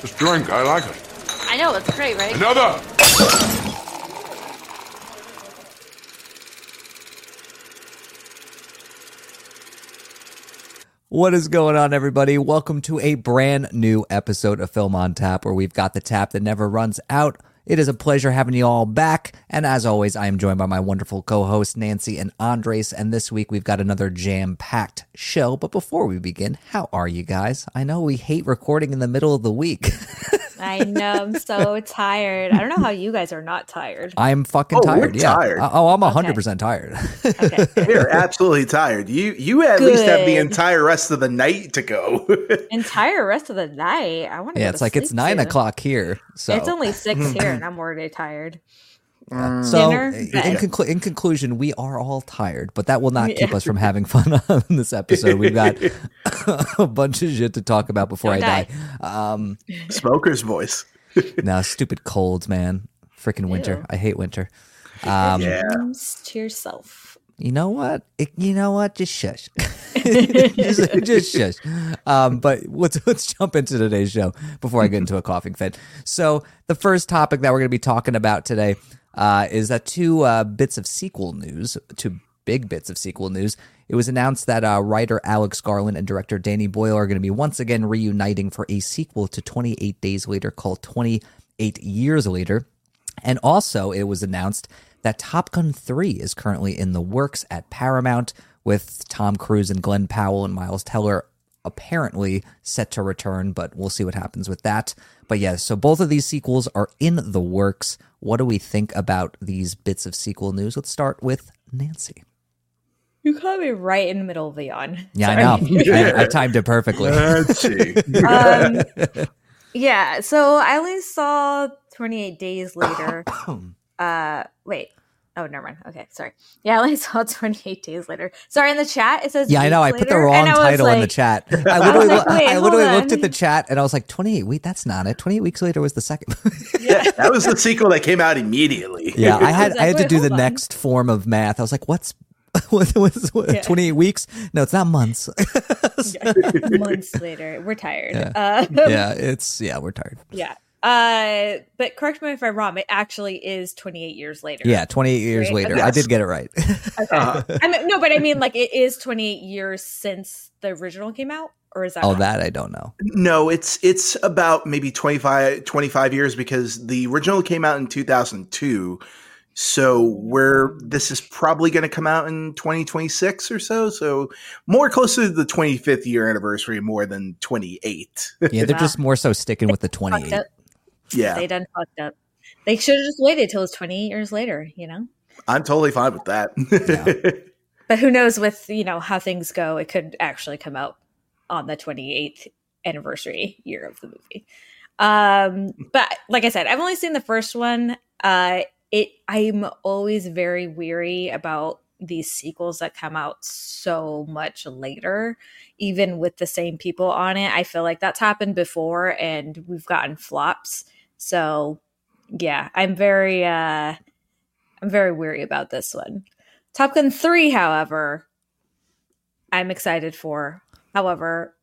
Just drink. I like it. I know, it's great, right? Another. What is going on, everybody? Welcome to a brand new episode of Film on Tap, where we've got the tap that never runs out. It is a pleasure having you all back. And as always, I am joined by my wonderful co hosts, Nancy and Andres. And this week, we've got another jam packed show. But before we begin, how are you guys? I know we hate recording in the middle of the week. I know. I'm so tired. I don't know how you guys are not tired. I'm fucking Oh, we're tired. Yeah. tired. Oh, I'm 100% tired. Okay. You're absolutely tired. You you at least have the entire rest of the night to go. Entire rest of the night. I want to. yeah, it's like it's nine o'clock here. So It's only six here, and I'm already tired. So, in, conclu- in conclusion, we are all tired, but that will not keep us from having fun on this episode. We've got a bunch of shit to talk about before Don't I die. die. Um, Smoker's voice. now, stupid colds, man. Freaking winter. Ew. I hate winter. Um, Yeah. To yourself. You know what? It, you know what? Just shush. just, just shush. Um, but let's let's jump into today's show before I get into a coughing fit. So the first topic that we're going to be talking about today uh, is that two uh, bits of sequel news, two big bits of sequel news. It was announced that uh, writer Alex Garland and director Danny Boyle are going to be once again reuniting for a sequel to 28 Days Later called 28 Years Later. And also, it was announced that Top Gun 3 is currently in the works at Paramount with Tom Cruise and Glen Powell and Miles Teller apparently set to return, but we'll see what happens with that. But yeah, so both of these sequels are in the works. What do we think about these bits of sequel news? Let's start with Nancy. You caught me right in the middle of the yawn. Yeah, I know. I, I timed it perfectly. Um, yeah. So I only saw 28 days later. uh, wait. Oh, never mind. Okay, sorry. Yeah, I only saw 28 days later. Sorry, in the chat it says. Yeah, I know. I put the wrong and I was title in the chat. I literally, like, wait, I literally looked at the chat and I was like, 28 weeks, that's not it. 28 weeks later was the second. yeah, that was the sequel that came out immediately. yeah, I had was I had like, to wait, do the on. next form of math. I was like, what's what, what's what, Yeah. 28 weeks? No, it's not months. months later. We're tired. Uh, yeah, it's yeah, we're tired. yeah. Uh, but correct me if I'm wrong. It actually is 28 years later. Yeah, 28 years Right, later. okay. I did get it right. Okay. Uh-huh. I mean, no, but I mean, like, it is 28 years since the original came out, or is that? oh, wrong? that I don't know. No, it's it's about maybe 25, 25 years because the original came out in 2002. So we're this is probably going to come out in 2026 or so. So more closer to the 25th year anniversary more than 28. Yeah, they're Wow. just more so sticking with the 28. Up. yeah, They done fucked up. They should have just waited till it's 28 years later, you know. I'm totally fine with that. But who knows with you know how things go, it could actually come out on the 28th anniversary year of the movie. Um, but like I said, I've only seen the first one. Uh, it I'm always very weary about these sequels that come out so much later, even with the same people on it. I feel like that's happened before, and we've gotten flops. So yeah, I'm very uh, I'm very weary about this one. Top Gun 3, however, I'm excited for. However,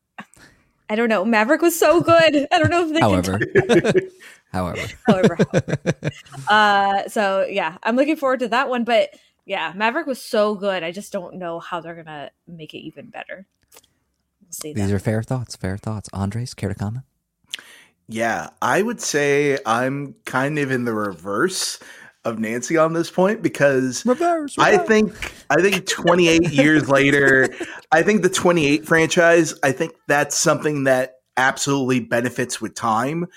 I don't know. Maverick was so good. I don't know if they However, can. however, However, uh, so yeah, I'm looking forward to that one. But yeah, Maverick was so good. I just don't know how they're gonna make it even better. We'll see. these that. are fair thoughts. Fair thoughts. Andres, care to comment? Yeah, I would say I'm kind of in the reverse of Nancy on this point because Reverse. I think I think 28 years later, I think the 28 franchise, I think that's something that absolutely benefits with time.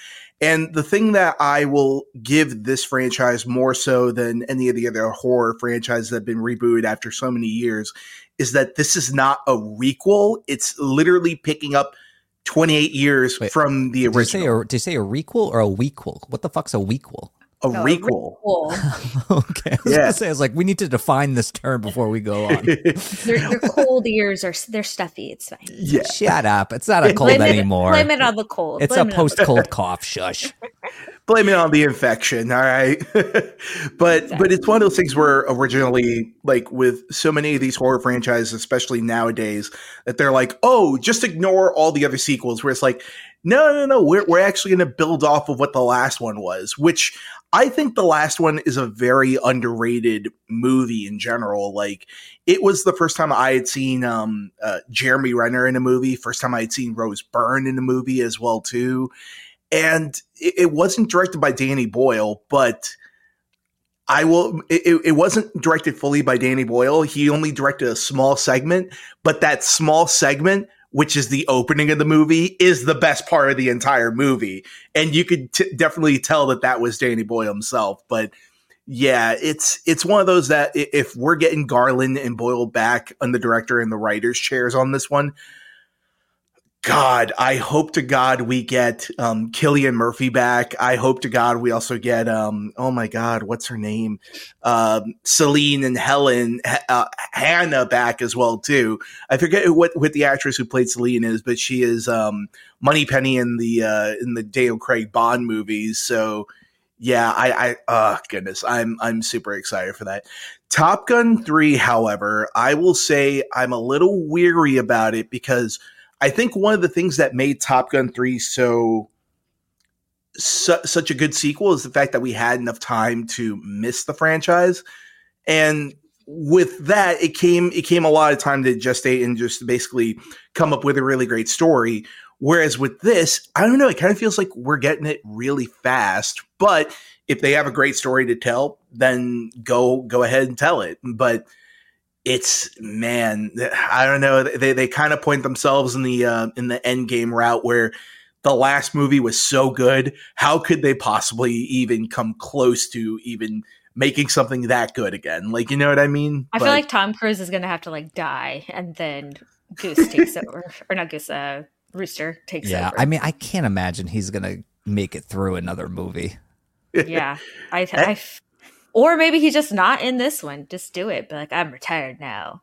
And the thing that I will give this franchise more so than any of the other horror franchises that have been rebooted after so many years is that this is not a requel. It's literally picking up 28 years Wait, from the Did you say original. a, did you say a requel or a wequel? What the fuck's a wequel? A oh, No, requel. Okay. I was Yeah. gonna say, I was like, we need to define this term before we go on. Your, your cold ears are they're stuffy. It's fine. yeah. Shut up. It's not a cold Blame it- anymore. Blame it on the cold. it's a it post cold cough. Shush. blame it on the infection all right but but it's one of those things where originally like with so many of these horror franchises especially nowadays that they're like oh just ignore all the other sequels where it's like No, no, no. We're we're actually going to build off of what the last one was, which I think the last one is a very underrated movie in general. Like it was the first time I had seen um, uh, Jeremy Renner in a movie, first time I had seen Rose Byrne in a movie as well too, and it, it wasn't directed by Danny Boyle, but I will. It, it wasn't directed fully by Danny Boyle. He only directed a small segment, but that small segment which is the opening of the movie, is the best part of the entire movie. And you could t- definitely tell that that was Danny Boyle himself. But yeah, it's it's one of those that if we're getting Garland and Boyle back on the director and the writers chairs on this one, God, I hope to God we get um, Cillian Murphy back. I hope to God we also get um, oh my God, what's her name? Um, Celine and Helen uh, Hannah back as well too. I forget what what the actress who played Celine is, but she is um, Moneypenny in the uh, in the Daniel Craig Bond movies. So yeah, I, I oh goodness, I'm I'm super excited for that. Top Gun three, however, I will say I'm a little weary about it because I think one of the things that made Top Gun 3 so su- such a good sequel is the fact that we had enough time to miss the franchise. And with that, it came it came a lot of time to gestate and just basically come up with a really great story. Whereas with this, I don't know, it kind of feels like we're getting it really fast. But if they have a great story to tell, then go go ahead and tell it. But it's man, I don't know. They they kind of point themselves in the uh, in the end game route where the last movie was so good. How could they possibly even come close to even making something that good again? Like, you know what I mean? I but, feel like Tom Cruise is gonna have to like die, and then Goose takes over, or not Goose, uh, Rooster takes yeah, over. Yeah, I mean, I can't imagine he's gonna make it through another movie. yeah, I, I, or maybe he's just not in this one. Just do it. But like, I'm retired now.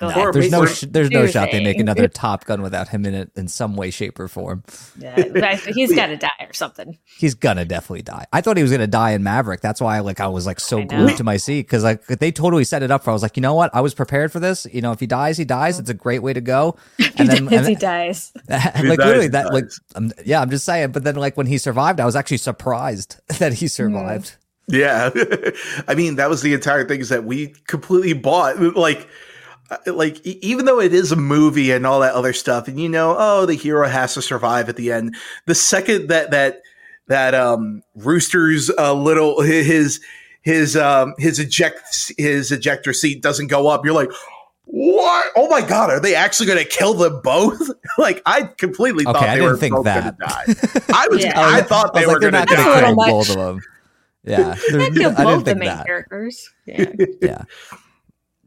No, there's no sh- there's no shot they make another Top Gun without him in it in some way, shape, or form. Yeah, he's got to die or something. He's gonna definitely die. I thought he was gonna die in Maverick. That's why like I was like so glued to my seat because like they totally set it up for. I was like, you know what? I was prepared for this. You know, if he dies, he dies. It's a great way to go. And then and, he dies. like he literally dies, that like um, yeah, I'm just saying. But then like when he survived, I was actually surprised that he survived. Mm. Yeah. I mean, that was the entire thing is that we completely bought like uh, like even though it is a movie and all that other stuff and you know, oh, the hero has to survive at the end. The second that that that um Rooster's uh, little his his um his eject his ejector seat doesn't go up, you're like what? Oh my god, are they actually going to kill them both? like I completely okay, thought I they were both going to die. I was, yeah. I, thought they were like, going to die. Both of them. Yeah, I feel both the main that. characters. Yeah. yeah.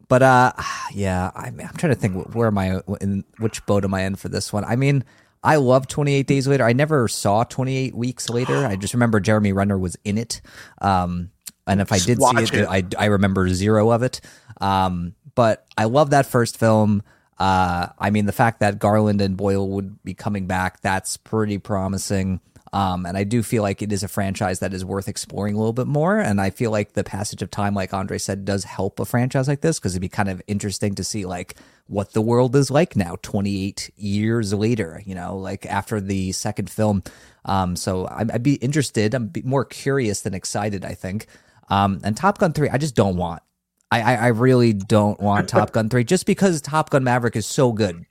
But uh, yeah, I'm, I'm trying to think where am I in which boat am I in for this one? I mean, I love 28 Days Later. I never saw 28 Weeks Later. I just remember Jeremy Renner was in it. Um, and if I did see it, it, I I remember zero of it. Um, but I love that first film. Uh, I mean, the fact that Garland and Boyle would be coming back, that's pretty promising. Um, and I do feel like it is a franchise that is worth exploring a little bit more. And I feel like the passage of time, like Andre said, does help a franchise like this because it'd be kind of interesting to see like what the world is like now, 28 years later, you know, like after the second film. Um, so I'd, I'd, be interested. I'm more curious than excited, I think. Um, and Top Gun 3, I just don't want. I, I, I really don't want Top Gun 3 just because Top Gun Maverick is so good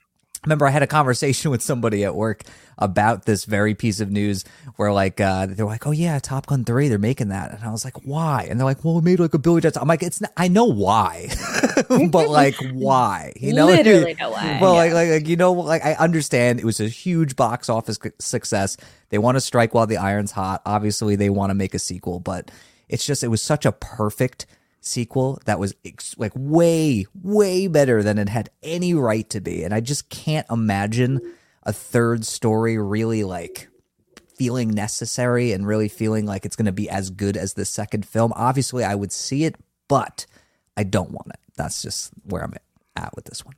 remember I had a conversation with somebody at work about this very piece of news where like uh, they're like, "Oh yeah, Top Gun three, they're making that," and I was like, "Why?" And they're like, "Well, it made like a billion dollars." I'm like, "It's not, I know why, but like why? You know, literally why." Well, yeah. like, like like you know, like I understand it was a huge box office success. They want to strike while the iron's hot. Obviously, they want to make a sequel, but it's just it was such a perfect sequel that was ex- like way, way better than it had any right to be. And I just can't imagine a third story really like feeling necessary and really feeling like it's going to be as good as the second film. Obviously, I would see it, but I don't want it. That's just where I'm at with this one.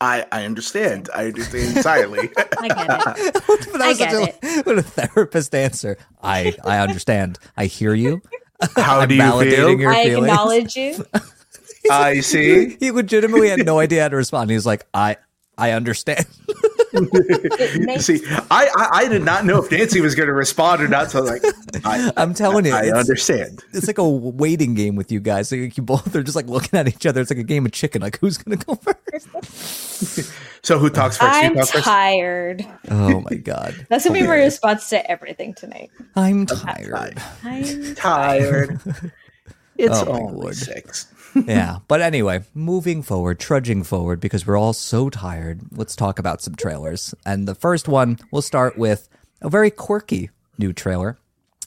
I, I understand. I understand entirely. I get it. I get a, it. What a therapist answer. I I understand. I hear you. How do you feel? Your I feelings. acknowledge you. I see. He legitimately had no idea how to respond. He's like, I I understand. makes- See, I, I I did not know if Nancy was going to respond or not. So I was like, I, I'm telling you, I it's- understand. It's like a waiting game with you guys. So you both are just like looking at each other. It's like a game of chicken. Like who's gonna go first? So who talks first? I'm you talk first? tired. Oh my god, That's gonna be my response to everything tonight. I'm tired. I'm Tired. It's Oh, my only six. Yeah, but anyway, moving forward, trudging forward because we're all so tired. Let's talk about some trailers. And the first one, we'll start with a very quirky new trailer,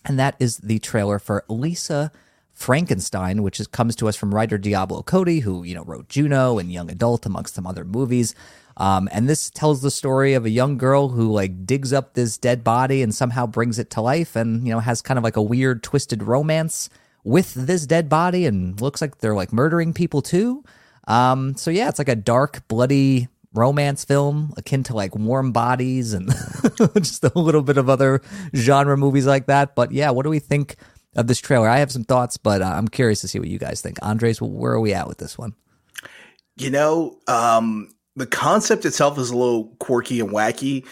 and that is the trailer for Lisa Frankenstein, which is, comes to us from writer Diablo Cody, who you know wrote Juno and Young Adult, amongst some other movies. Um, and this tells the story of a young girl who like digs up this dead body and somehow brings it to life, and you know has kind of like a weird, twisted romance with this dead body, and looks like they're like murdering people too. Um, so yeah, it's like a dark, bloody romance film akin to like Warm Bodies and just a little bit of other genre movies like that. But yeah, what do we think of this trailer? I have some thoughts, but uh, I'm curious to see what you guys think. Andres, where are we at with this one? You know, um, the concept itself is a little quirky and wacky,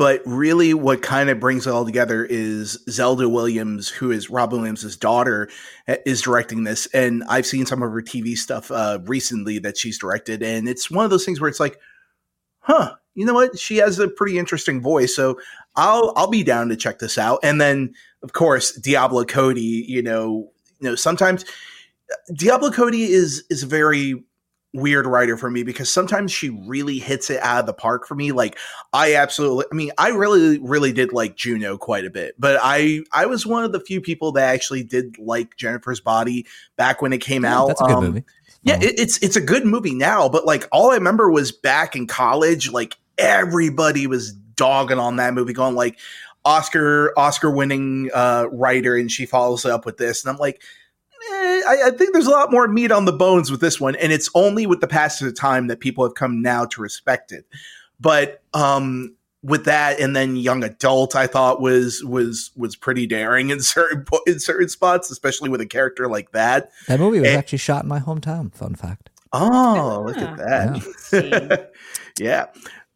but really what kind of brings it all together is Zelda Williams, who is Robin Williams' daughter, eh, is directing this. And I've seen some of her TV stuff uh, recently that she's directed. And it's one of those things where it's like, huh, you know what? She has a pretty interesting voice. So I'll I'll be down to check this out. And then of course, Diablo Cody, you know, you know, sometimes Diablo Cody is is very weird writer for me because sometimes she really hits it out of the park for me. Like I absolutely I mean, I really really did like Juno quite a bit, but I I was one of the few people that actually did like Jennifer's Body back when it came out. That's a good Um, movie. yeah, Oh. it, it's it's a good movie now, but like all I remember was back in college, like everybody was dogging on that movie, going like Oscar Oscar winning uh, writer, and she follows up with this, and I'm like, eh, I, I think there's a lot more meat on the bones with this one, and it's only with the passage of time that people have come now to respect it. But um, with that, and then young adult, I thought was was was pretty daring in certain po- in certain spots, especially with a character like that. That movie was eh. actually shot in my hometown. Fun fact. Oh, look Ah. at that. See. yeah.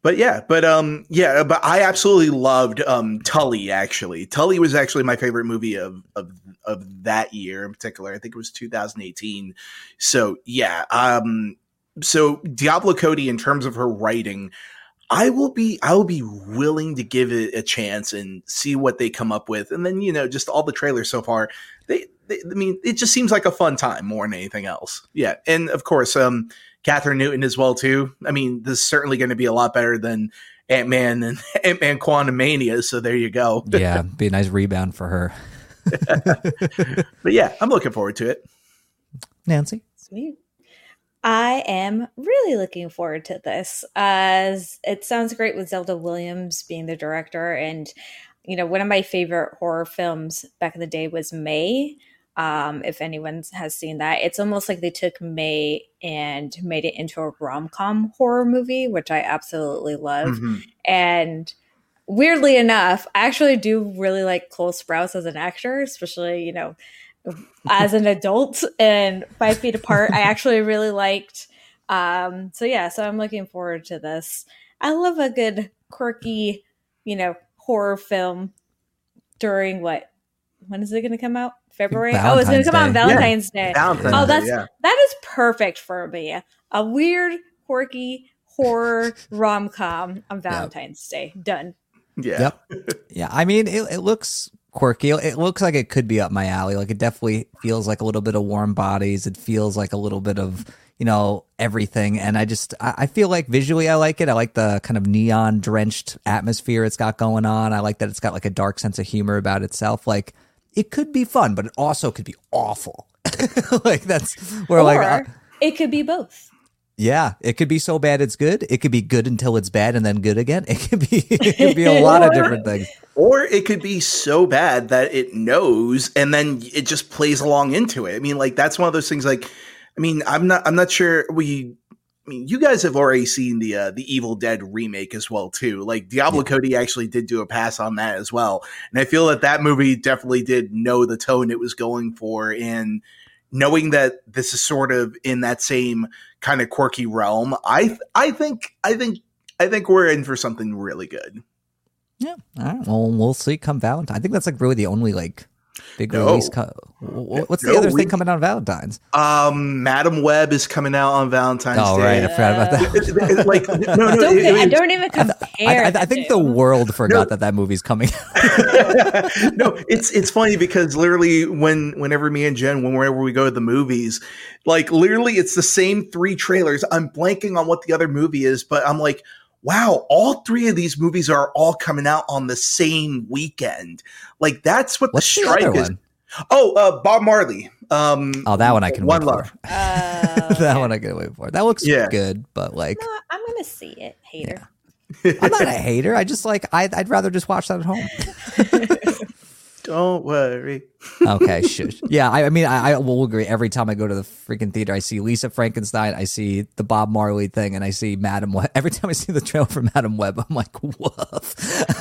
But yeah, but um yeah, but I absolutely loved um Tully actually. Tully was actually my favorite movie of of of that year in particular. I think it was 2018. So yeah, um so Diablo Cody in terms of her writing, I will be I will be willing to give it a chance and see what they come up with. And then, you know, just all the trailers so far, they, they I mean, it just seems like a fun time more than anything else. Yeah. And of course, um Kathryn Newton as well too. I mean, this is certainly going to be a lot better than Ant Man and Ant Man Quantumania. So there you go. Yeah, be a nice rebound for her. But yeah, I'm looking forward to it. Nancy? Sweet. I am really looking forward to this. As it sounds great with Zelda Williams being the director, and you know, one of my favorite horror films back in the day was May. Um, if anyone has seen that, it's almost like they took May and made it into a rom com horror movie, which I absolutely love. Mhm. And weirdly enough, I actually do really like Cole Sprouse as an actor, especially, you know, as an adult and five feet apart. I actually really liked. Um, so yeah, so I'm looking forward to this. I love a good quirky, you know, horror film during what? When is it going to come out? February? oh, it's going to come out on Day. Valentine's Day. Valentine's Oh, Day, that's yeah. that is perfect for me. A weird, quirky horror rom com on Valentine's Day. Done. Yeah. Yep. Yeah, I mean, it, it looks quirky. It looks like it could be up my alley. Like it definitely feels like a little bit of warm bodies. It feels like a little bit of you know everything. And I just I, I feel like visually I like it. I like the kind of neon drenched atmosphere it's got going on. I like that it's got like a dark sense of humor about itself. Like it could be fun, but it also could be awful. like that's where or like uh, it could be both. yeah, it could be so bad it's good. It could be good until it's bad and then good again. It could be it could be a lot of different things. Or it could be so bad that it knows and then it just plays along into it. I mean, like that's one of those things like I mean, I'm not I'm not sure we I mean, you guys have already seen the uh, the Evil Dead remake as well too. Like Diablo Yeah. Cody actually did do a pass on that as well, and I feel that that movie definitely did know the tone it was going for, and knowing that this is sort of in that same kind of quirky realm. I I think I think I think we're in for something really good. Yeah. All right. Well, we'll see come Valentine. I think that's like really the only like big No. release. Co- wh- what's the No, other we- thing coming out on Valentine's? Um, Madame Web is coming out on Valentine's Oh, Day. right. I forgot about that. Like no, no, Don't, it- it- I don't even compare. I, I, I think the world forgot that that movie's coming. no, it's it's funny because literally when whenever me and Jen, whenever we go to the movies, like literally it's the same three trailers. I'm blanking on what the other movie is, but I'm like, wow, all three of these movies are all coming out on the same weekend. Like that's what What's the the strike other is. one? Oh, uh, Bob Marley. Um, Oh, that one I can One wait Love. for. Oh, that one I can wait for. That looks Yeah. good, but like, No, I'm gonna see it, hater. I'm not a hater. I just like I'd, I'd rather just watch that at home. Don't worry. Okay, shush. Yeah, I, I mean, I, I will agree. Every time I go to the freaking theater, I see Lisa Frankenstein, I see the Bob Marley thing, and I see Madame Web. Every time I see the trailer for Madame Web, I'm like, woof.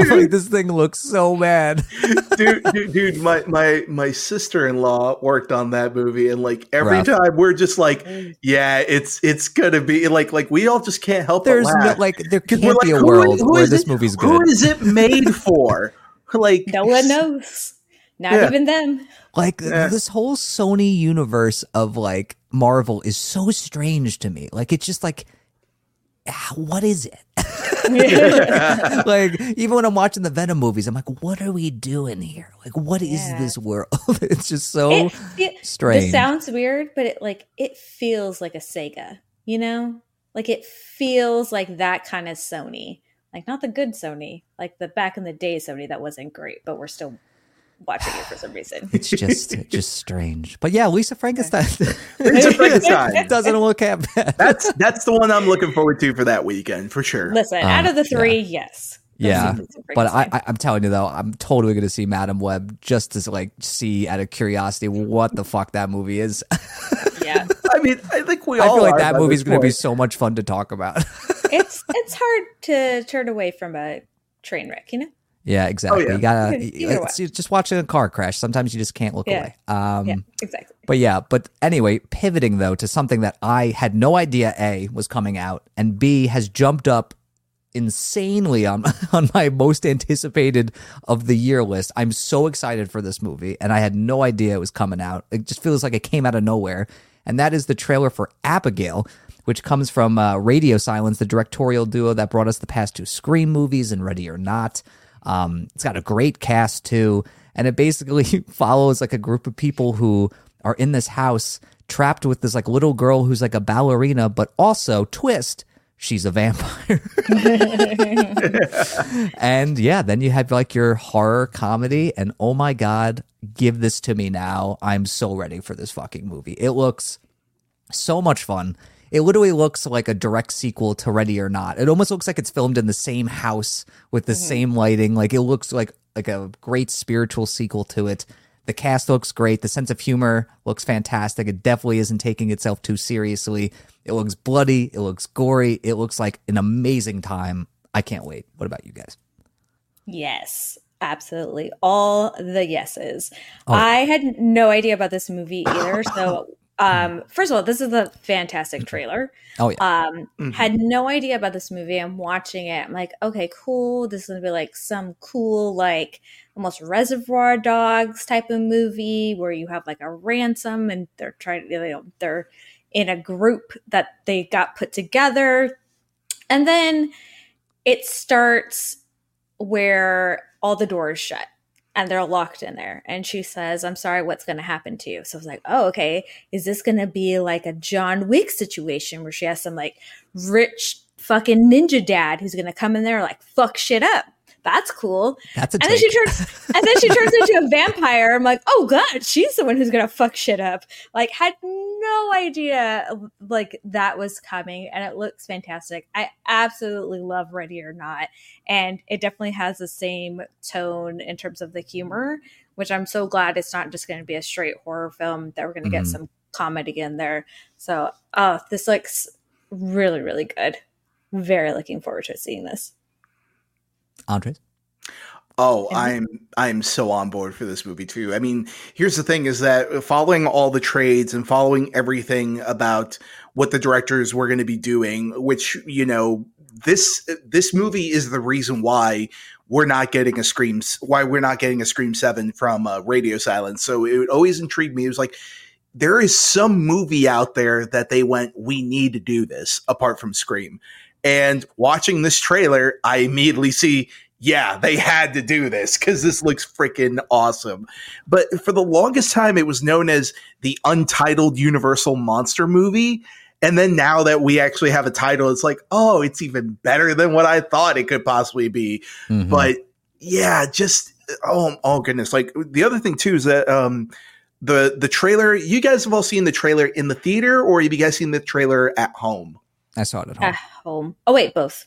I'm like, this thing looks so bad. dude, dude, dude, my my my sister in law worked on that movie, and like every Rough. time we're just like, yeah, it's it's gonna be like like we all just can't help There's but no like, there can't be like, a world is- who where is this it- movie's Who good. is it made for? Like, No one knows. Not Yeah. even them. Like Yeah. this whole Sony universe of like Marvel is so strange to me. Like it's just like, ah, what is it? like even when I'm watching the Venom movies, I'm like, what are we doing here? Like, what is Yeah. this world? it's just so it, it, strange. This sounds weird, but it like it feels like a Sega. You know, like it feels like that kind of Sony. Like not the good Sony, like the back in the day Sony that wasn't great, but we're still watching it for some reason. it's just just strange. But yeah, Lisa Frankenstein Lisa Frankenstein. doesn't look that bad. That's that's the one I'm looking forward to for that weekend for sure. Listen, Uh, out of the three, yes. Yeah, But I, I, I'm telling you though, I'm totally going to see Madame Web just to like see out of curiosity what the fuck that movie is. yeah, I mean, I think we I all feel like that by movie's going to be so much fun to talk about. it's it's hard to turn away from a train wreck. You know. yeah, exactly. yeah. You gotta You can- it's just watching a car crash. Sometimes you just can't look Yeah. away. Um, yeah, exactly. But yeah, but anyway, pivoting though to something that I had no idea A was coming out and B has jumped up insanely on on my most anticipated of the year list. I'm so excited for this movie and I had no idea it was coming out. It just feels like it came out of nowhere. And that is the trailer for Abigail, which comes from uh, Radio Silence, the directorial duo that brought us the past two Scream movies and Ready or Not. Um, it's got a great cast too, and it basically follows like a group of people who are in this house trapped with this like little girl who's like a ballerina, but also twist, she's a vampire. and yeah, then you have like your horror comedy, and oh my god, give this to me now! I'm so ready for this fucking movie. It looks so much fun. It literally looks like a direct sequel to Ready or Not. It almost looks like it's filmed in the same house with the mm-hmm. same lighting. Like it looks like like a great spiritual sequel to it. The cast looks great. The sense of humor looks fantastic. It definitely isn't taking itself too seriously. It looks bloody. It looks gory. It looks like an amazing time. I can't wait. What about you guys? Yes, absolutely. All the yeses. Oh. I had no idea about this movie either. So, um, first of all, this is a fantastic trailer. Oh yeah. Um, Mhm. had no idea about this movie. I'm watching it. I'm like, okay, cool. This is gonna be like some cool, like almost Reservoir Dogs type of movie where you have like a ransom and they're trying, you know, they're in a group that they got put together, and then it starts where all the doors shut and they're locked in there. And she says, I'm sorry, what's going to happen to you? So I was like, oh, okay. Is this going to be like a John Wick situation where she has some like rich fucking ninja dad who's going to come in there like fuck shit up? That's cool. That's a And then she turns and then she turns into a vampire. I'm like, oh god, she's the one who's gonna fuck shit up. Like, had no idea like that was coming, and it looks fantastic. I absolutely love Ready or Not, and it definitely has the same tone in terms of the humor, which I'm so glad it's not just going to be a straight horror film. That we're going to get Mhm. some comedy in there. So, oh, this looks really, really good. Very looking forward to seeing this. Andres. Oh, I'm I'm so on board for this movie too. I mean, here's the thing is that following all the trades and following everything about what the directors were going to be doing, which, you know, this this movie is the reason why we're not getting a scream why we're not getting a scream 7 from uh, radio silence. So it always intrigued me. It was like there is some movie out there that they went we need to do this apart from Scream. And watching this trailer, I immediately see yeah, they had to do this because this looks freaking awesome. But for the longest time, it was known as the Untitled Universal Monster Movie. And then now that we actually have a title, it's like, oh, it's even better than what I thought it could possibly be. Mm-hmm. But yeah, just oh, oh goodness. Like the other thing too is that um the the trailer, you guys have all seen the trailer in the theater, or have you guys seen the trailer at home? I saw it at home. At home. Oh wait, both.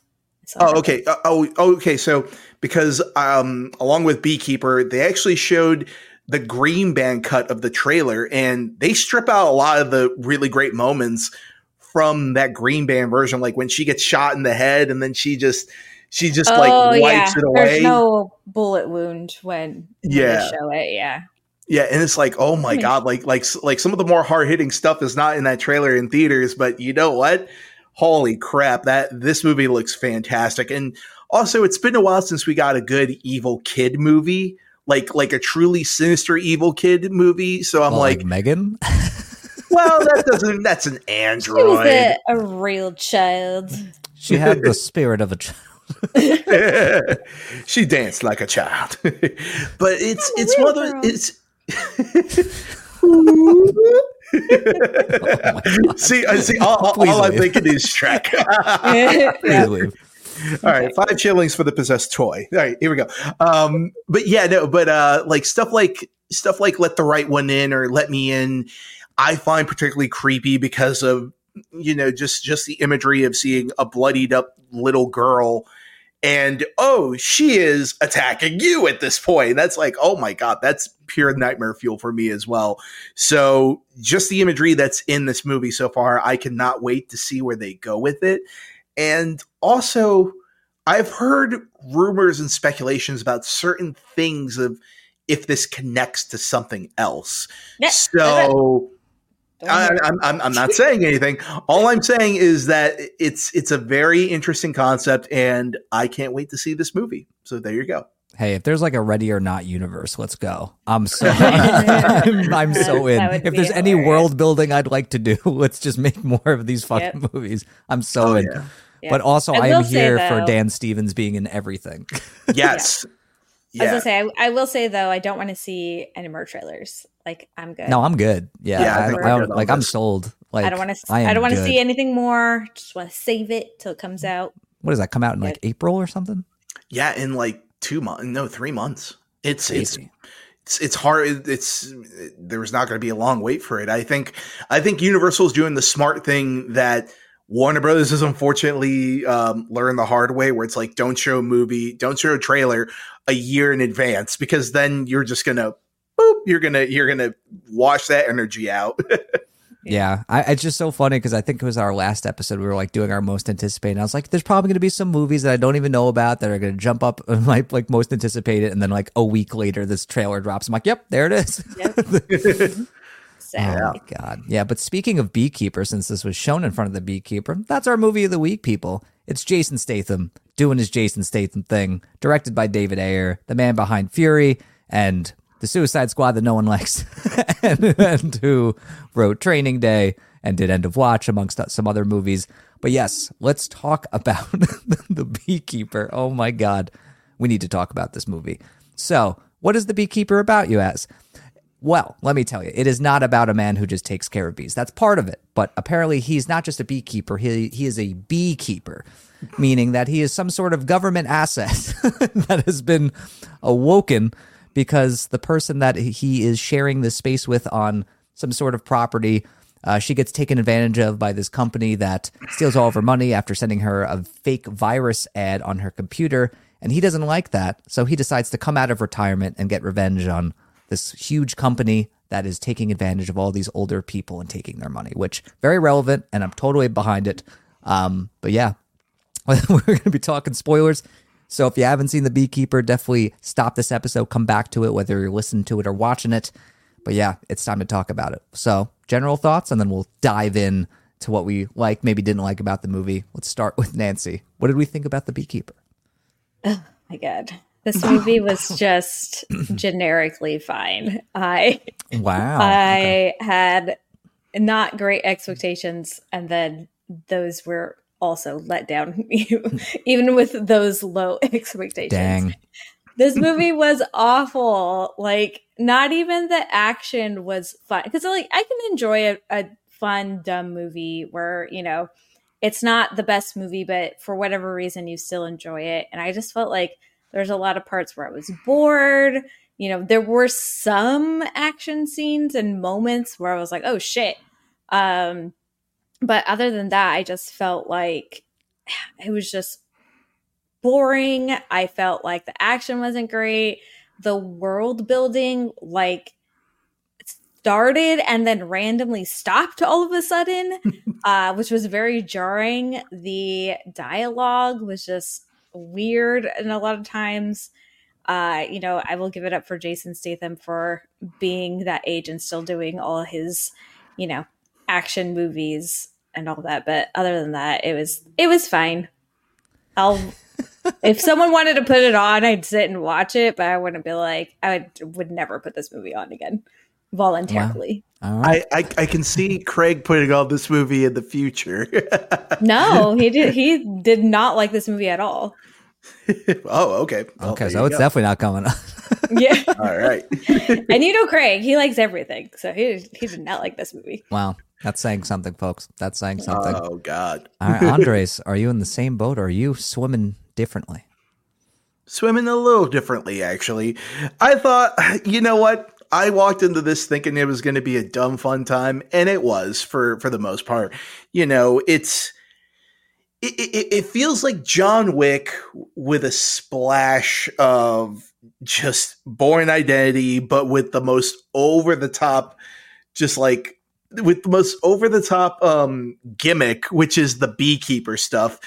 Oh, okay. Uh, oh, okay. So because um, along with Beekeeper, they actually showed the green band cut of the trailer, and they strip out a lot of the really great moments from that green band version, like when she gets shot in the head, and then she just she just oh, like wipes yeah. it away. There's no bullet wound when, when yeah show it. Yeah. Yeah, and it's like, oh my god, like like like some of the more hard hitting stuff is not in that trailer in theaters, but you know what? Holy crap, that this movie looks fantastic. And also, it's been a while since we got a good evil kid movie, like like a truly sinister evil kid movie. So I'm well, like, like Megan. well, that doesn't. That's an android. A, a, real child. She had the spirit of a child. she danced like a child, but it's it's one of the it's. oh see, I see. All, all, all I'm thinking is Shrek. All right, five shillings for the possessed toy. All right, here we go. Um, but yeah, no, but uh, like stuff like stuff like "Let the Right One In" or "Let Me In," I find particularly creepy because of you know just just the imagery of seeing a bloodied up little girl and oh she is attacking you at this point. That's like oh my god that's pure nightmare fuel for me as well. So just the imagery that's in this movie so far i cannot wait to see where they go with it. And also i've heard rumors and speculations about certain things of if this connects to something else. Yeah, so I, am I'm, I'm not saying anything. All I'm saying is that it's it's a very interesting concept, and I can't wait to see this movie. So there you go. Hey, if there's like a Ready or Not universe, let's go. I'm so I'm, I'm, so in. If there's any world building I'd like to do, let's just make more of these fucking yep. movies. I'm so oh, in. Yeah. Yeah. But also, I, I am here say, though, for Dan Stevens being in everything. Yes. Yeah. I was gonna say, I, I will say though, I don't want to see any more trailers. Like I'm good. No, I'm good. Yeah, yeah I, I, I like I'm sold. Like I don't want to. I, I, don't want to see anything more. Just want to save it till it comes out. What does that come out in like April or something? Yeah, in like two months. No, three months. It's Crazy. it's it's it's hard. It's there's not going to be a long wait for it. I think I think Universal is doing the smart thing that Warner Brothers has unfortunately um, learned the hard way, where it's like don't show a movie, don't show a trailer a year in advance because then you're just gonna boop, you're gonna you're gonna wash that energy out. yeah, I, it's just so funny because I think it was our last episode. We were like doing our most anticipated. I was like, "There's probably going to be some movies that I don't even know about that are going to jump up my like most anticipated." And then like a week later, this trailer drops. I'm like, "Yep, there it is." Yep. Sad. Oh my god. Yeah, but speaking of Beekeeper, since this was shown in front of the Beekeeper, that's our movie of the week, people. It's Jason Statham doing his Jason Statham thing, directed by David Ayer, the man behind Fury and the Suicide Squad that no one likes, and, and, who wrote Training Day and did End of Watch, amongst some other movies. But yes, let's talk about the Beekeeper. Oh my God. We need to talk about this movie. So, what is the Beekeeper about, you ask? Well, let me tell you, it is not about a man who just takes care of bees. That's part of it. But apparently, he's not just a beekeeper, he, he is a beekeeper, meaning that he is some sort of government asset that has been awoken because the person that he is sharing this space with on some sort of property, uh, she gets taken advantage of by this company that steals all of her money after sending her a fake virus ad on her computer. And he doesn't like that. So he decides to come out of retirement and get revenge on this huge company that is taking advantage of all these older people and taking their money, which very relevant. And I'm totally behind it. Um, but yeah, we're going to be talking spoilers So if you haven't seen The Beekeeper, definitely stop this episode, come back to it, whether you're listening to it or watching it. But yeah, it's time to talk about it. So general thoughts, and then we'll dive in to what we like, maybe didn't like about the movie. Let's start with Nancy. What did we think about The Beekeeper? Oh my god. This movie was just generically fine. I Wow. I had not great expectations and then those were also let down even with those low expectations. Dang. This movie was awful. Like not even the action was fun because like I can enjoy a, a fun dumb movie where, you know, it's not the best movie but for whatever reason you still enjoy it and I just felt like there's a lot of parts where I was bored. You know, there were some action scenes and moments where I was like, "Oh shit." Um but other than that, I just felt like it was just boring. I felt like the action wasn't great. The world building like started and then randomly stopped all of a sudden, uh, which was very jarring. The dialogue was just weird and a lot of times. Uh, you know, I will give it up for Jason Statham for being that age and still doing all his, you know, action movies and all that. But other than that, it was it was fine. I'll if someone wanted to put it on, I'd sit and watch it, but I wouldn't be like I would would never put this movie on again voluntarily. All right. I, I I can see Craig putting on this movie in the future. No, he did he did not like this movie at all. oh, okay. Well, okay, so it's go. definitely not coming up. Yeah. all right. and you know Craig, he likes everything. So he he did not like this movie. wow. That's saying something, folks. That's saying something. oh God, All right, Andres, are you in the same boat or are you swimming differently? swimming a little differently. Actually, I thought, you know what? I walked into this thinking it was going to be a dumb fun time, and it was for for the most part. You know, it's it, it, it feels like John Wick with a splash of just Bourne Identity, but with the most over the top, just like with the most over the top um gimmick, which is the beekeeper stuff.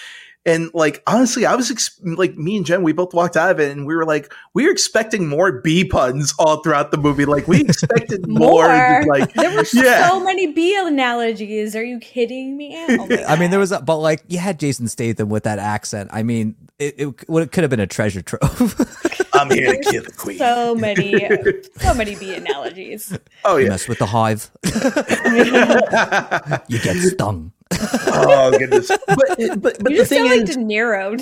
And like honestly, I was ex- like me and Jen, we both walked out of it, and we were like, we were expecting more bee puns all throughout the movie. Like we expected more. More. Like There were Yeah. so many bee analogies. Are you kidding me? Oh I mean, there was, a, but like you had Jason Statham with that accent. I mean, it, it, well, it could have been a treasure trove. I'm here to kill the queen. so many so many bee analogies. oh you mess with the hive, you get stung. Oh goodness. But but but You the just thing sound like is, De Niro.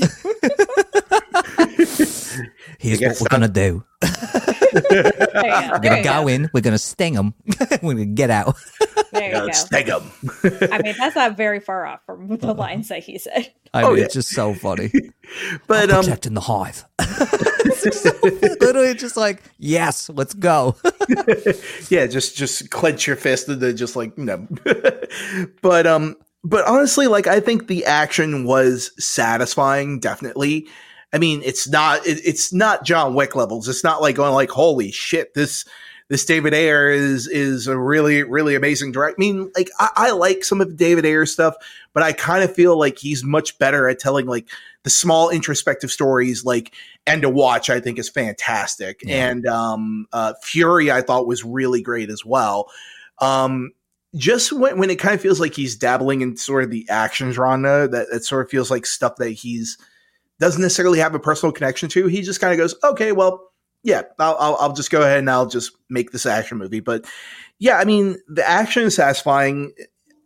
Here's what we're gonna do. Go. We're gonna go go. in. We're gonna sting them. we're gonna get out. There you go. steg 'em. I mean, that's not very far off from the lines that he said. I Oh, mean, yeah. it's just so funny. But um, Protecting the hive. Literally, just like yes, let's go. yeah, just just clench your fist and then just like no. but um, but honestly, like I think the action was satisfying. Definitely. I mean, it's not it, it's not John Wick levels. It's not like going like holy shit this. This David Ayer is is a really really amazing direct. I mean, like I, I like some of David Ayer stuff, but I kind of feel like he's much better at telling like the small introspective stories. Like End of Watch, I think is fantastic. Yeah. And um, uh, Fury, I thought was really great as well. Um, just when, when it kind of feels like he's dabbling in sort of the action genre, that that sort of feels like stuff that he's doesn't necessarily have a personal connection to. He just kind of goes, okay, well, yeah, I'll, I'll I'll just go ahead and I'll just make this action movie. But yeah, I mean, the action is satisfying.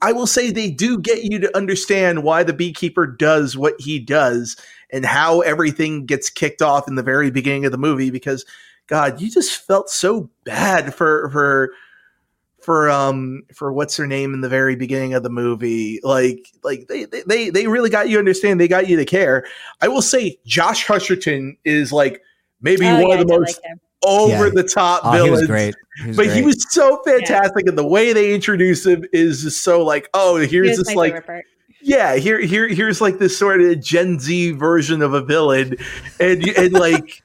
I will say they do get you to understand why the beekeeper does what he does and how everything gets kicked off in the very beginning of the movie because god you just felt so bad for for for um for what's her name in the very beginning of the movie like like they they they really got you to understand they got you to care. I will say Josh Hutcherson is like maybe Oh, one yeah, of the most like over Yeah. the top Oh, villains he was great. He was but he was so fantastic and the way they introduce him is just so like oh here's was this like yeah, here, here, here's like this sort of Gen Z version of a villain, and and like,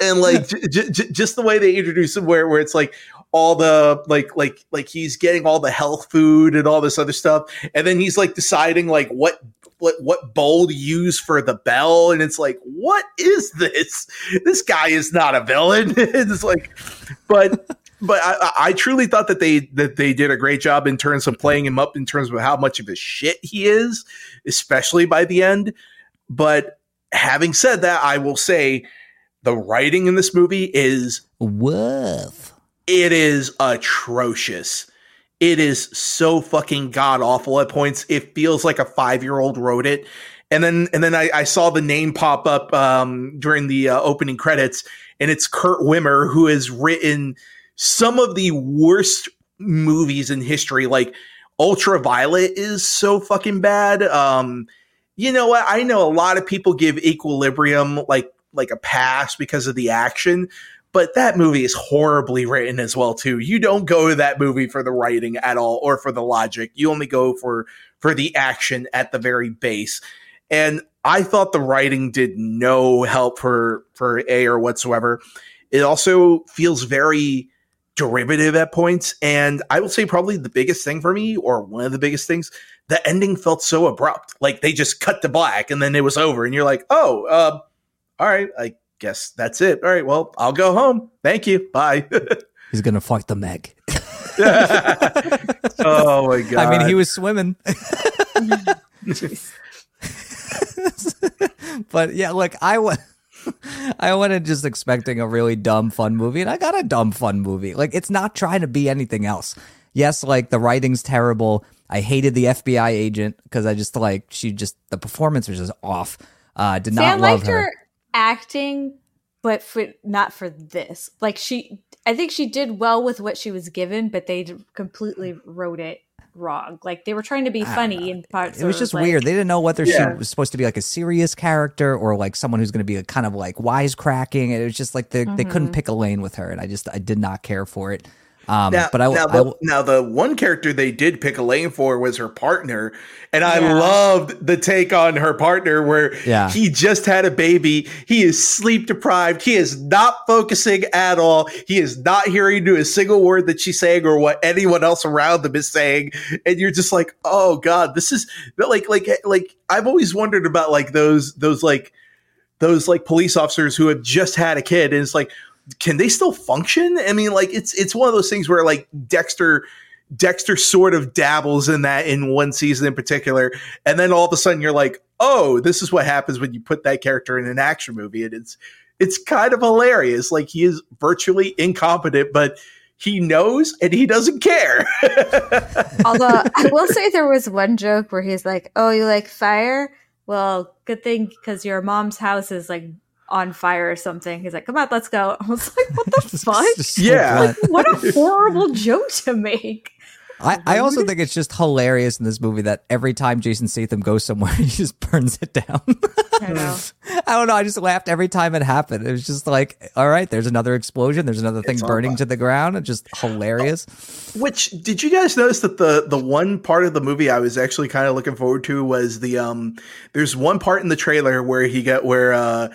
and like j- j- j- just the way they introduce him, where where it's like all the like like like he's getting all the health food and all this other stuff, and then he's like deciding like what what what bowl to use for the bell, and it's like, what is this? This guy is not a villain. it's like, but but I, I truly thought that they that they did a great job in terms of playing him up in terms of how much of a shit he is, especially by the end. But having said that, I will say the writing in this movie is woof. It is atrocious. It is so fucking god awful at points. It feels like a five year old wrote it. And then and then I, I saw the name pop up um, during the uh, opening credits, and it's Kurt Wimmer who has written some of the worst movies in history. Like Ultraviolet is so fucking bad. Um, you know what? I know a lot of people give Equilibrium like like a pass because of the action, but that movie is horribly written as well too. You don't go to that movie for the writing at all or for the logic. You only go for for the action at the very base. And I thought the writing did no help for for Ayer whatsoever. It also feels very derivative at points. And I will say probably the biggest thing for me, or one of the biggest things, the ending felt so abrupt. Like they just cut to black and then it was over. And you're like, oh, uh, all right, I guess that's it. All right, well, I'll go home. Thank you. Bye. He's gonna fight the Meg. oh my god! I mean, he was swimming. but yeah, look, I was. I went just expecting a really dumb fun movie, and I got a dumb fun movie. Like it's not trying to be anything else. Yes, like the writing's terrible. I hated the FBI agent because I just like she just the performance was just off. Uh, did See, not I love her. her acting, but for not for this. Like she, I think she did well with what she was given, but they completely wrote it wrong. Like they were trying to be funny in parts. It was just like, weird. They didn't know whether yeah. she was supposed to be like a serious character or like someone who's going to be a kind of like wisecracking. It was just like they, mm-hmm. they couldn't mm-hmm. pick a lane with her, and I just I did not care for it. Um, now, but I, now, the, now the one character they did pick a lane for was her partner, and I yeah. loved the take on her partner where yeah. he just had a baby, he is sleep deprived, he is not focusing at all, he is not hearing to a single word that she's saying or what anyone else around them is saying, and you're just like, oh god, this is like like like I've always wondered about like those those like those like police officers who have just had a kid, and it's like can they still function? I mean, like it's it's one of those things where like Dexter Dexter sort of dabbles in that in one season in particular, and then all of a sudden you're like, oh, this is what happens when you put that character in an action movie, and it's it's kind of hilarious. Like he is virtually incompetent, but he knows and he doesn't care. Although I will say there was one joke where he's like, "Oh, you like fire? Well, good thing because your mom's house is like on fire or something. He's like, "Come on, let's go." I was like, "What the fuck?" yeah, like, what a horrible joke to make. I, I also think it's just hilarious in this movie that every time Jason Statham goes somewhere, he just burns it down. I know. I don't know. I just laughed every time it happened. It was just like, all right, there's another explosion. There's another thing burning to the ground. It's just hilarious. Which did you guys notice that the the one part of the movie I was actually kind of looking forward to was the um. There's one part in the trailer where he got where uh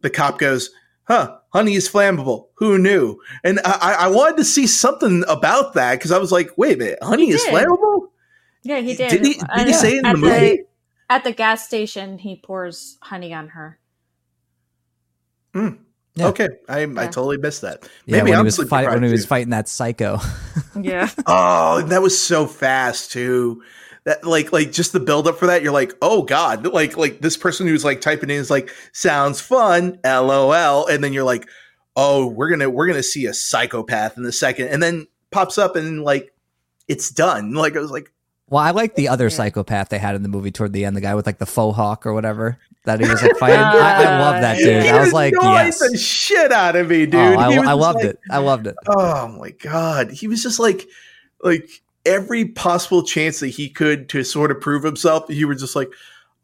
the cop goes, huh, honey is flammable. Who knew? And I, I wanted to see something about that because I was like, wait a minute, honey is flammable? Yeah, he did. Did he, did he say it in the movie? The, at the gas station, he pours honey on her. Mm. Yeah. Okay, I, yeah. I totally missed that. Maybe yeah, when, he was, fight, when he was fighting that psycho. yeah. Oh, that was so fast too that like like just the build up for that you're like oh god. Like like this person who's like typing in is like sounds fun lol. And then you're like oh we're gonna we're gonna see a psychopath in the second. And then pops up and like it's done. Like i was like well i like the other yeah. psychopath they had in the movie toward the end the guy with like the faux hawk or whatever that he was like fighting. I, I, love that dude. He i was like yes. the shit out of me oh, dude. Oh, I, I loved like, it. I loved it. Oh my god. He was just like like every possible chance that he could to sort of prove himself, you were just like,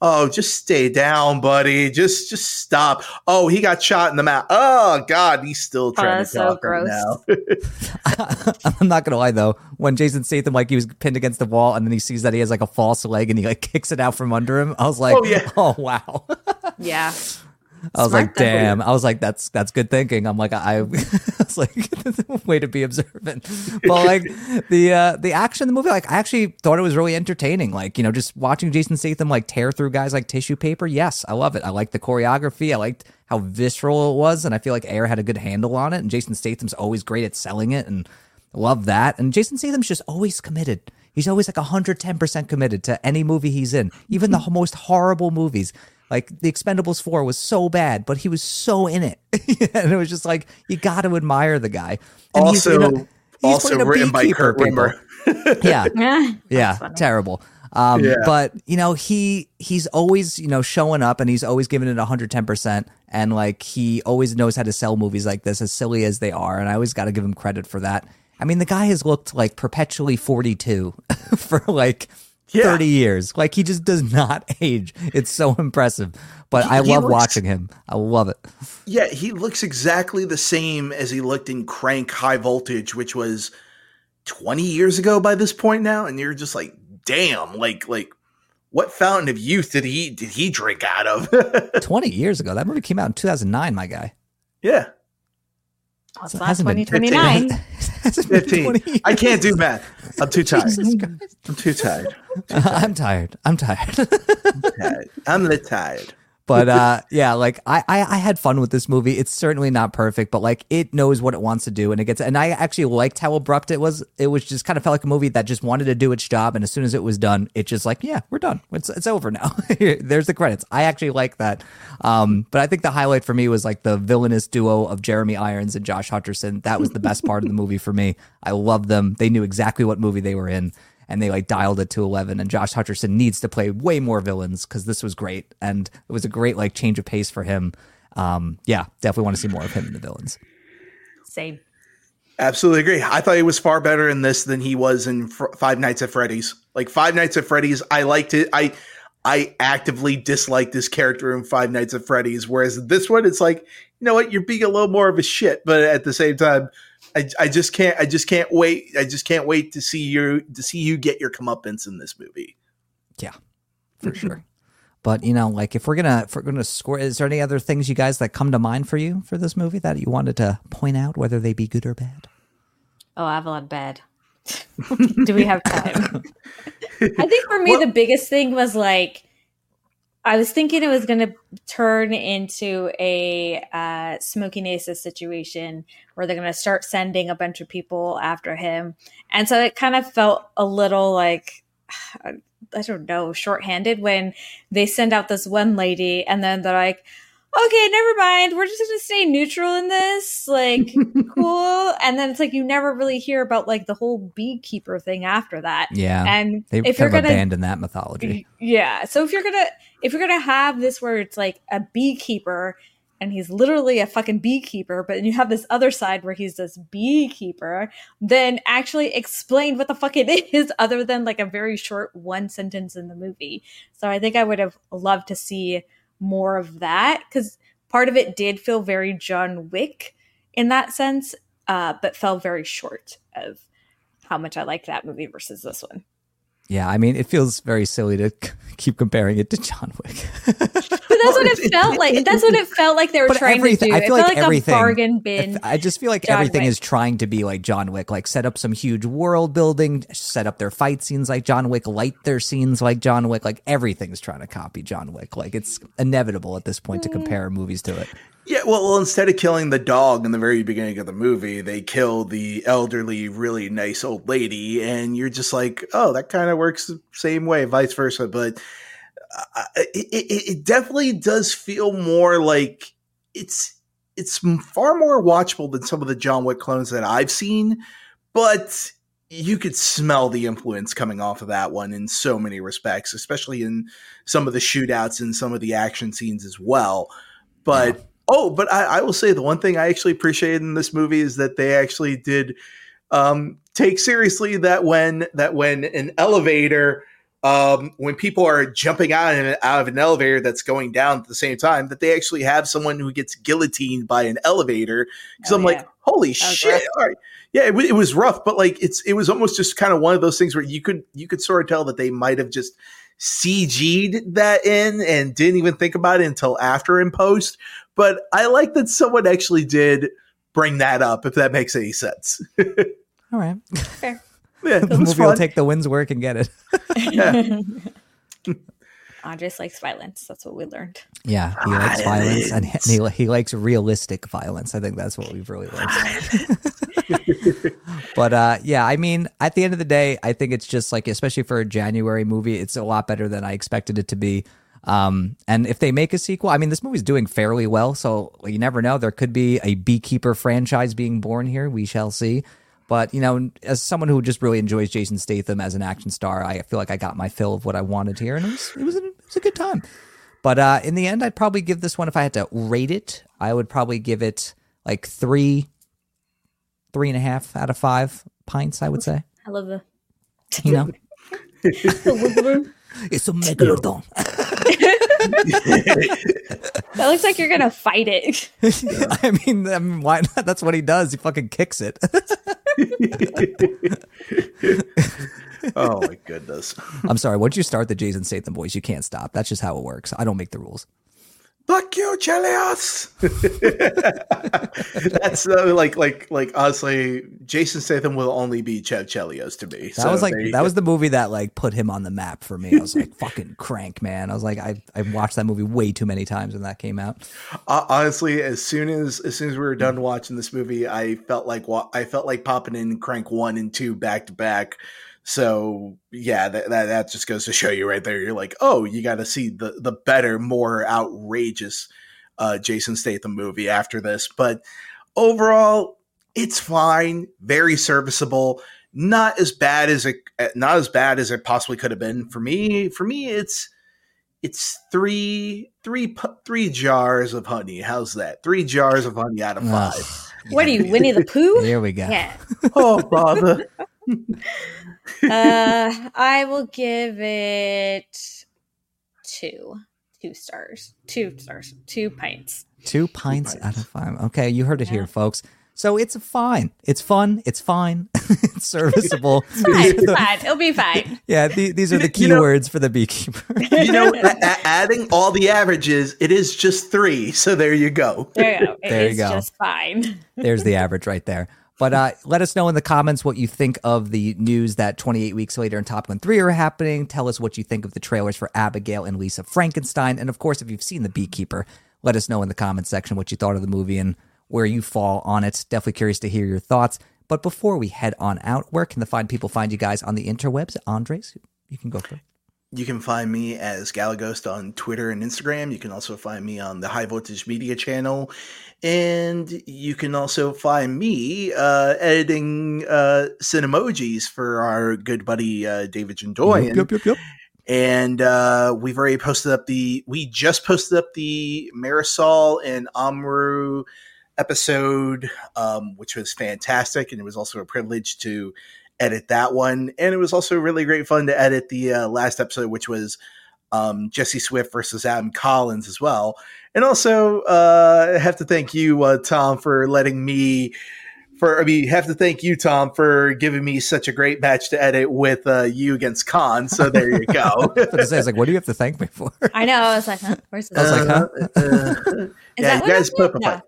oh, just stay down, buddy. Just just stop. Oh, he got shot in the mouth. Oh God, he's still oh, trying oh, to talk so right now. I'm not gonna lie though, when Jason Statham like he was pinned against the wall and then he sees that he has like a false leg and he like kicks it out from under him, I was like, oh, yeah. oh wow. yeah. I was Smart like, damn. I was like, that's that's good thinking. I'm like, I, I was like, way to be observant. But like the uh the action in the movie, like I actually thought it was really entertaining. Like, you know, just watching Jason Statham like tear through guys like tissue paper. Yes, I love it. I like the choreography. I liked how visceral it was, and I feel like Ayer had a good handle on it. And Jason Statham's always great at selling it, and love that. And Jason Statham's just always committed. He's always like 110% committed to any movie he's in, even the most horrible movies. Like The Expendables 4 was so bad, but he was so in it. and it was just like, you got to admire the guy. And he's Also, in a- he's also playing a written by beekeeper, Kurt people. Wimmer. Yeah. Yeah, Yeah, terrible. Um, Yeah. But you know, he he's always you know showing up, and he's always giving it one hundred ten percent, and like he always knows how to sell movies like this, as silly as they are, and I always got to give him credit for that. I mean, the guy has looked like perpetually forty two for like. Yeah. 30 years. Like he just does not age. It's so impressive. But He- I love looks- watching him. I love it. Yeah, he looks exactly the same as he looked in Crank High Voltage, which was 20 years ago by this point now, and you're just like, damn, like like what fountain of youth did he did he drink out of? 20 years ago. That movie came out in 2009, my guy. yeah, Well, it's It not hasn't 2029. Hasn't been 15. I can't do math. I'm too tired. I'm too tired. I'm tired. I'm tired. I'm tired. I'm lit tired. But uh yeah like I, I i had fun with this movie. It's certainly not perfect but like it knows what it wants to do and it gets and i actually liked how abrupt it was. It was just kind of felt like a movie that just wanted to do its job and as soon as it was done it just like yeah we're done. It's, it's over now. There's the credits. I actually like that. Um but i think the highlight for me was like the villainous duo of jeremy irons and josh hutcherson. That was the best part of the movie for me. I loved them. They knew exactly what movie they were in and they like dialed it to 11 and josh hutcherson needs to play way more villains because this was great and it was a great like change of pace for him um yeah definitely want to see more of him in the villains Same. Absolutely agree. I thought he was far better in this than he was in Fr- Five Nights at Freddy's. Like Five Nights at Freddy's, I liked it. I I actively disliked this character in Five Nights at Freddy's, whereas this one, it's like, you know what, you're being a little more of a shit, but at the same time, I, I just can't I just can't wait. I just can't wait to see you to see you get your comeuppance in this movie. Yeah, for sure but you know like if we're gonna if we're gonna score is there any other things you guys that come to mind for you for this movie that you wanted to point out whether they be good or bad Oh, I have a Avalon bad. Do we have time? I think for me, Well- the biggest thing was like, I was thinking it was going to turn into a uh, Smoking Aces situation where they're going to start sending a bunch of people after him. And so it kind of felt a little like, I don't know, shorthanded when they send out this one lady and then they're like, okay, never mind. We're just going to stay neutral in this. Like, cool. And then it's like you never really hear about like the whole beekeeper thing after that. yeah And they if you're gonna abandoned that mythology yeah. So if you're gonna if you're gonna have this where it's like a beekeeper and he's literally a fucking beekeeper, but then you have this other side where he's this beekeeper, then actually explain what the fuck it is other than like a very short one sentence in the movie. So I think I would have loved to see more of that because part of it did feel very John Wick in that sense, uh, but fell very short of how much I liked that movie versus this one. Yeah i mean it feels very silly to keep comparing it to john wick But that's what it felt like. That's what it felt like they were But trying to do. I It feel like like, everything- a bargain bin. I just feel like John everything Wick. is trying to be like John Wick, like set up some huge world building, set up their fight scenes like John Wick, light their scenes like John Wick, like everything's trying to copy John Wick. Like it's inevitable at this point to mm. compare movies to it. Yeah, well, well, instead of killing the dog in the very beginning of the movie, they kill the elderly, really nice old lady, and you're just like, oh, that kind of works the same way, vice versa. But uh, it, it, it definitely does feel more like it's it's far more watchable than some of the John Wick clones that I've seen, but you could smell the influence coming off of that one in so many respects, especially in some of the shootouts and some of the action scenes as well. But oh, but I, I will say the one thing I actually appreciated in this movie is that they actually did um, take seriously that when that when an elevator um, when people are jumping out of, out of an elevator that's going down at the same time, that they actually have someone who gets guillotined by an elevator. Because Oh, I'm yeah. like, holy shit! All right. Yeah, it, it was rough, but like it's it was almost just kind of one of those things where you could you could sort of tell that they might have just CG'd that in and didn't even think about it until after in post. But I like that someone actually did bring that up, if that makes any sense. All right. Fair. Yeah, the it was movie will take the wind's work and get it. Yeah. Andres likes violence. That's what we learned. Yeah, he likes violence and he, he likes realistic violence. I think that's what we've really learned. but uh, yeah, I mean, at the end of the day, I think it's just like, especially for a January movie, it's a lot better than I expected it to be. Um, and if they make a sequel, I mean, this movie's doing fairly well, so you never know. There could be a Beekeeper franchise being born here. We shall see. But you know, as someone who just really enjoys Jason Statham as an action star, I feel like I got my fill of what I wanted here, and it was it was, a, it was a good time. But uh, in the end, I'd probably give this one if I had to rate it. I would probably give it like three, three and a half out of five pints. I would say. I love the. You know, the wiggle room. it's a megalodon. That looks like you're gonna fight it. I mean, I mean, why not? That's what he does. He fucking kicks it. oh my goodness. I'm sorry. Once you start the Jason Statham voice, you can't stop. That's just how it works. I don't make the rules. Fuck you, Chelios. That's uh, like, like, like. Honestly, Jason Statham will only be Chev Chelios to me. That was like that was the movie that like put him on the map for me. I was like fucking crank, man. I was like I I watched that movie way too many times when that came out. Uh, honestly, as soon as as soon as we were done watching this movie, I felt like wa- I felt like popping in Crank one and two back to back. So yeah, that, that that just goes to show you right there. You're like, oh, you got to see the the better, more outrageous uh, Jason Statham movie after this. But overall, it's fine, very serviceable. Not as bad as it not as bad as it possibly could have been for me. For me, it's it's three three pu- three jars of honey. How's that? Three jars of honey out of five. Ugh. What are you, Winnie the Pooh? Here we go. Yeah. oh bother! Uh, I will give it two, two stars, two stars, two pints. Two pints, pints. out of five. Okay, you heard it Yeah. here, folks. So it's fine. It's fun. It's fine. it's serviceable. It's fine. These are It's the- fine. It'll be fine. yeah, the, these are the You know- keywords for the beekeeper. You know, a- a- adding all the averages, it is just three. So there you go. There you go. It There you go. just fine. There's the average right there. But uh, let us know in the comments what you think of the news that 28 weeks later and Top Gun 3 are happening. Tell us what you think of the trailers for Abigail and Lisa Frankenstein. And of course, if you've seen The Beekeeper, let us know in the comments section what you thought of the movie and where you fall on it. Definitely curious to hear your thoughts. But before we head on out, where can the fine people find you guys on the interwebs? Andres, you can go first. You can find me as Galaghost on Twitter and Instagram. You can also find me on the High Voltage Media channel. And you can also find me uh, editing uh, Cinemojis for our good buddy uh, David Jandoyan. Yep, yep, yep. and uh, we've already posted up the we just posted up the Marisol and Amru episode um, which was fantastic and it was also a privilege to edit that one and it was also really great fun to edit the uh, last episode which was um, Jesse Swift versus Adam Collins as well and also uh, I have to thank you uh, Tom for letting me for I mean, have to thank you, Tom, for giving me such a great match to edit with uh, you against Khan. So there you go. I was say, I was like, what do you have to thank me for? I know. I was like, huh? Where's I was like, huh? Uh, uh, Is yeah, that you guys up put up No.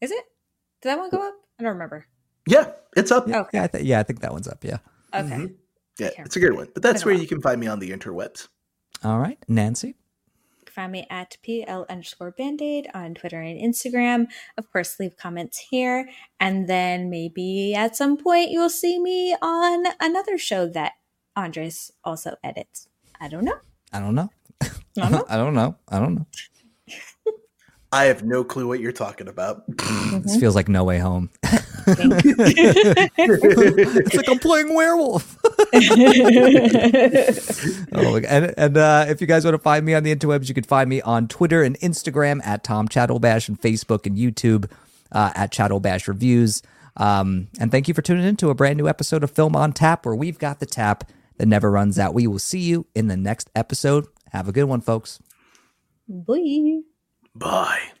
Is it? Did that one go up? I don't remember. Yeah, it's up. Okay. Yeah, I th- yeah, I think that one's up. Yeah. Okay. Mhm. Yeah, it's a good one. But that's Been a where you can find me on the interwebs. All right, Nancy. You can find me at PL underscore band-aid on Twitter and Instagram. Of course, leave comments here. And then maybe at some point you'll see me on another show that Andres also edits. I don't know. I don't know. I don't know. I don't know. I don't know. I have no clue what you're talking about. This feels like No Way Home. it's like I'm playing werewolf. oh, and and uh, if you guys want to find me on the interwebs, you can find me on Twitter and Instagram at Tom Chattelbash and Facebook and YouTube uh, at Chattelbash Reviews. Um, and thank you for tuning in to a brand new episode of Film on Tap, where we've got the tap that never runs out. We will see you in the next episode. Have a good one, folks. Bye. Bye.